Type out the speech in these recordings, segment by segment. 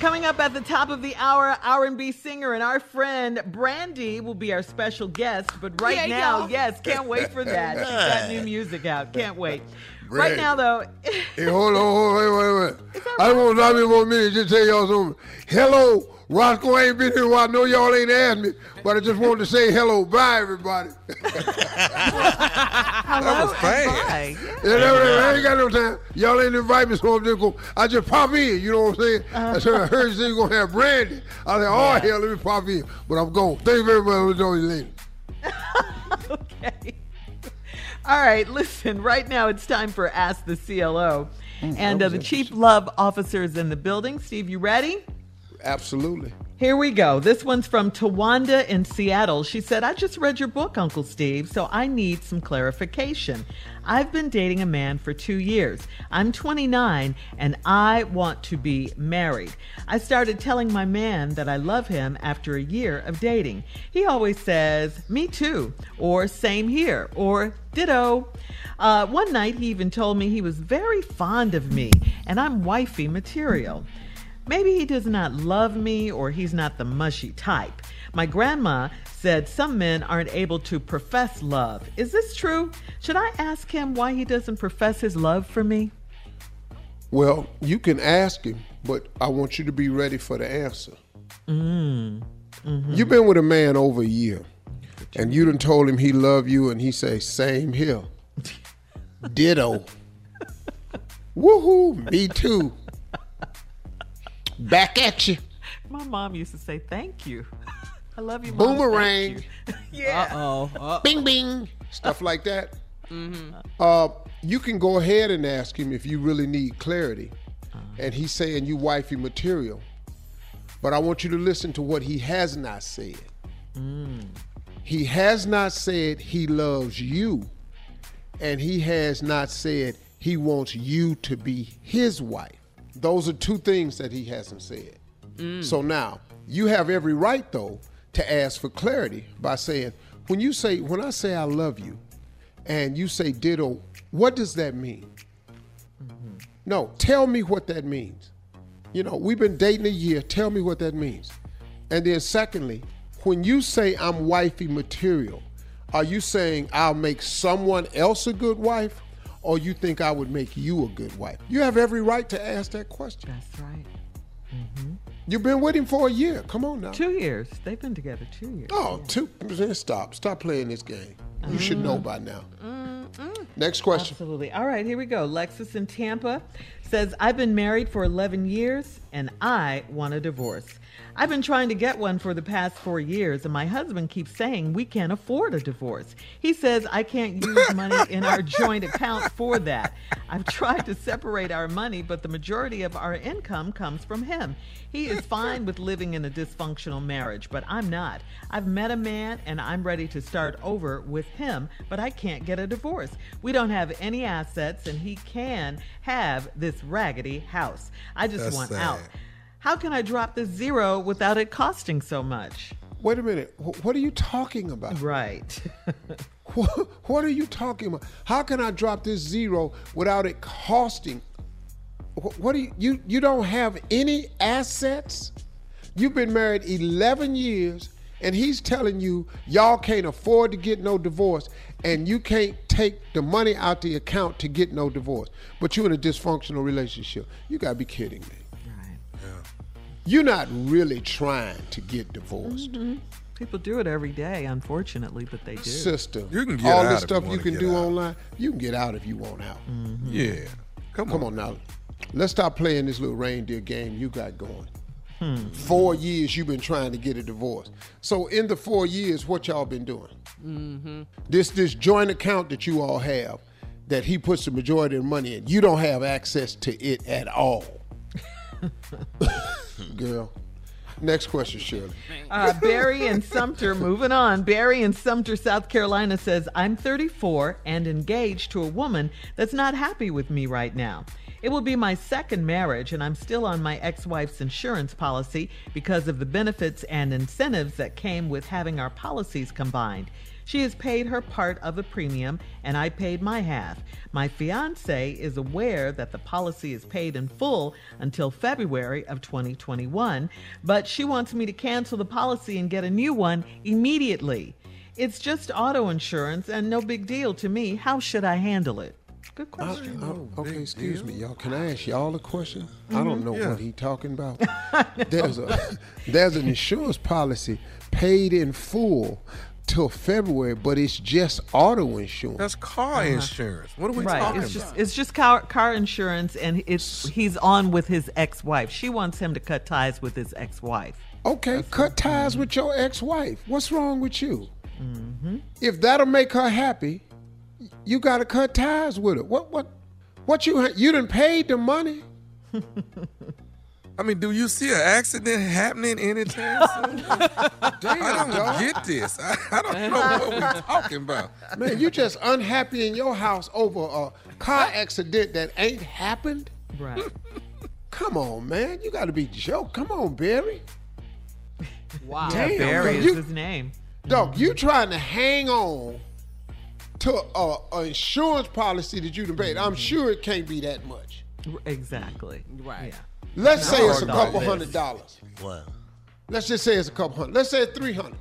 Coming up at the top of the hour, R&B singer and our friend Brandy will be our special guest. But right Yeah, now, y'all. yes, can't wait for that. She's got new music out. Can't wait. Right Brandy. now, though, Hey, hold on, hold on, wait, wait, wait. I just want to drop in for a minute just tell y'all something. Hello, Roscoe ain't been here a while. I know y'all ain't asked me, but I just wanted to say hello. Bye, everybody. hello was fast. and bye. Yeah, that- that- I ain't got no time. Y'all ain't invite me, so I'm just go. I just pop in. You know what I'm saying? Uh-huh. I said I heard you say you gonna have Brandy. I said, oh hell, let me pop in. But I'm gone. Thank you very much. Enjoy you later. okay. All right, listen, right now it's time for Ask the CLO. and uh, the Chief Love Officer is in the building. Steve, you ready? Absolutely. Here we go. This one's from Tawanda in Seattle. She said, I just read your book, Uncle Steve, so I need some clarification. I've been dating a man for two years. I'm 29 and I want to be married. I started telling my man that I love him after a year of dating. He always says, Me too, or same here, or ditto. Uh, one night he even told me he was very fond of me and I'm wifey material. Maybe he does not love me or he's not the mushy type. My grandma said some men aren't able to profess love. Is this true? Should I ask him why he doesn't profess his love for me? Well, you can ask him, but I want you to be ready for the answer. Mm. Mm-hmm. You've been with a man over a year, and you done told him he love you, and he say same here, ditto. Woohoo! Me too. Back at you. My mom used to say, Thank you. I love you, Mom. Boomerang. You." yeah. Uh-oh. Bing bing. Stuff like that. Mm-hmm. Uh, you can go ahead and ask him if you really need clarity, uh-huh. and he's saying you wifey material. But I want you to listen to what he has not said. Mm. He has not said he loves you, and he has not said he wants you to be his wife. Those are two things that he hasn't said. Mm. So now you have every right though to ask for clarity by saying, when you say, when I say I love you, and you say ditto, what does that mean? Mm-hmm. No, tell me what that means. You know, we've been dating a year. Tell me what that means. And then, secondly, when you say I'm wifey material, are you saying I'll make someone else a good wife, or you think I would make you a good wife? You have every right to ask that question. That's right. Mm-hmm. You've been with him for a year. Come on now. Two years. They've been together two years. Oh, two. Stop. Stop playing this game. You should know by now. Next question. Absolutely. All right, here we go. Lexus in Tampa says, I've been married for 11 years and I want a divorce. I've been trying to get one for the past four years, and my husband keeps saying we can't afford a divorce. He says I can't use money in our joint account for that. I've tried to separate our money, but the majority of our income comes from him. He is fine with living in a dysfunctional marriage, but I'm not. I've met a man and I'm ready to start over with him, but I can't get a divorce. We don't have any assets, and he can have this raggedy house. I just That's want sad. out. How can I drop this zero without it costing so much? Wait a minute. What are you talking about? Right. What, what are you talking about? How can I drop this zero without it costing? What do you, you you don't have any assets? You've been married 11 years and he's telling you y'all can't afford to get no divorce and you can't take the money out the account to get no divorce. But you're in a dysfunctional relationship. You got to be kidding me. You're not really trying to get divorced. Mm-hmm. People do it every day, unfortunately, but they do. Sister, You can get all out this if you stuff you can do out. online, you can get out if you want out. Mm-hmm. Yeah. Come, Come on now. Let's stop playing this little reindeer game you got going. Hmm. Four years you've been trying to get a divorce. So in the four years, what y'all been doing? Mm-hmm. This this joint account that you all have, that he puts the majority of the money in, you don't have access to it at all. Girl. Next question, Shirley. Uh, Barry and Sumter, moving on. Barry in Sumter, South Carolina says, I'm 34 and engaged to a woman that's not happy with me right now. It will be my second marriage, and I'm still on my ex wife's insurance policy because of the benefits and incentives that came with having our policies combined. She has paid her part of the premium, and I paid my half. My fiance is aware that the policy is paid in full until February of 2021, but she wants me to cancel the policy and get a new one immediately. It's just auto insurance and no big deal to me. How should I handle it? Good question. Oh, oh okay, excuse me, y'all. Can I ask y'all a question? I don't mm-hmm. know Yeah. what he talking about. there's a there's an insurance policy paid in full till February, but it's just auto insurance. That's car uh-huh. insurance. What are we Right. talking It's just about? it's just car car insurance and it's he's on with his ex-wife. She wants him to cut ties with his ex-wife. okay, cut ties mm-hmm. with your ex-wife. What's wrong with you? Mm-hmm. If that'll make her happy, you got to cut ties with her. What what what you you didn't paid the money? I mean, do you see an accident happening anytime soon? I don't get this. I, I don't know what we're talking about. Man, you just unhappy in your house over a car accident that ain't happened? Right. Come on, man. You got to be joke. Come on, Barry. Wow. Damn, Barry is you, his name. dog, you trying to hang on to a, a insurance policy that you done paid. I'm mm-hmm. sure it can't be that much. Exactly. Right. Yeah. Let's say it's a couple no. hundred dollars. Wow. Let's just say it's a couple hundred. Let's say it's three hundred.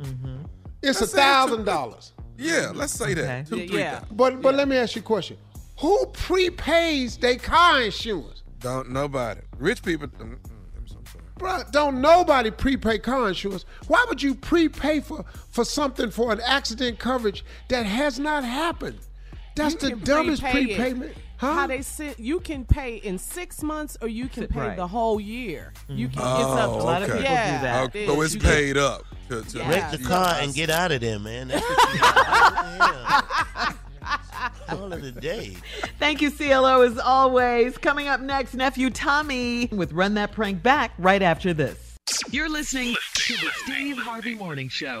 Mm-hmm. It's a Let's say it's thousand dollars. Yeah, let's say that. Okay. Two, three yeah. thousand. But but let me ask you a question. Who prepays their car insurance? Don't nobody. Rich people. mm, mm, I'm so sorry. Bruh, don't nobody prepay car insurance. Why would you prepay for, for something for an accident coverage that has not happened? That's You the dumbest prepay it. Prepayment. Huh? How they sent you can pay in six months or you can pay Right. the whole year. Mm-hmm. You can Oh, it's up to A lot of okay. people yeah, do that. Okay, so it's You can- paid up. To, to Yeah. Wreck the car and get out of there, man. That's what you yeah. All of the day. Thank you, CLO, as always. Coming up next, nephew Tommy with Run That Prank Back right after this. You're listening to the Steve Harvey Morning Show.